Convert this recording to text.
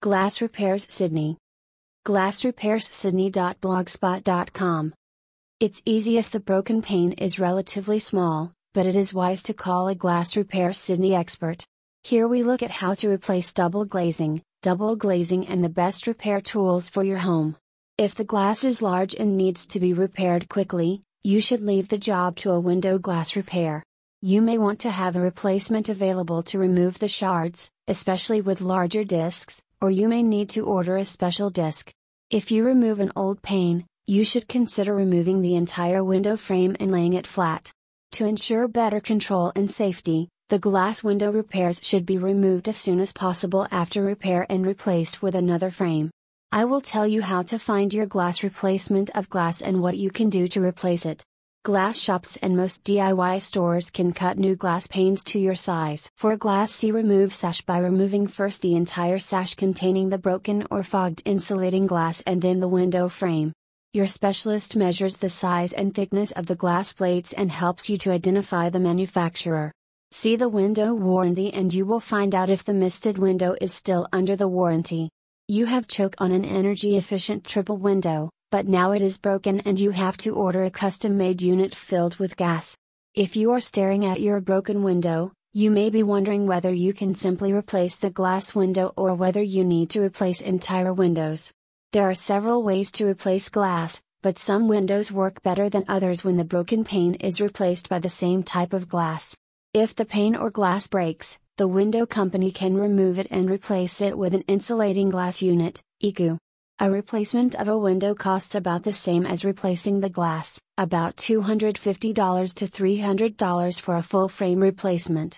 Glass Repairs Sydney. GlassRepairsSydney.blogspot.com. It's easy if the broken pane is relatively small, but it is wise to call a Glass Repair Sydney expert. Here we look at how to replace double glazing, double glazing, and the best repair tools for your home. If the glass is large and needs to be repaired quickly, you should leave the job to a window glass repair. You may want to have a replacement available to remove the shards, especially with larger discs, or you may need to order a special disc. If you remove an old pane, you should consider removing the entire window frame and laying it flat. To ensure better control and safety, the glass window repairs should be removed as soon as possible after repair and replaced with another frame. I will tell you how to find your glass replacement of glass and what you can do to replace it. Glass shops and most DIY stores can cut new glass panes to your size. For a glass C remove sash by removing first the entire sash containing the broken or fogged insulating glass and then the window frame. Your specialist measures the size and thickness of the glass plates and helps you to identify the manufacturer. See the window warranty and you will find out if the misted window is still under the warranty. You have choke on an energy efficient triple window, but now it is broken and you have to order a custom made unit filled with gas. If you are staring at your broken window, you may be wondering whether you can simply replace the glass window or whether you need to replace entire windows. There are several ways to replace glass, but some windows work better than others when the broken pane is replaced by the same type of glass. If the pane or glass breaks, the window company can remove it and replace it with an insulating glass unit, IGU. A replacement of a window costs about the same as replacing the glass, about $250 to $300 for a full frame replacement.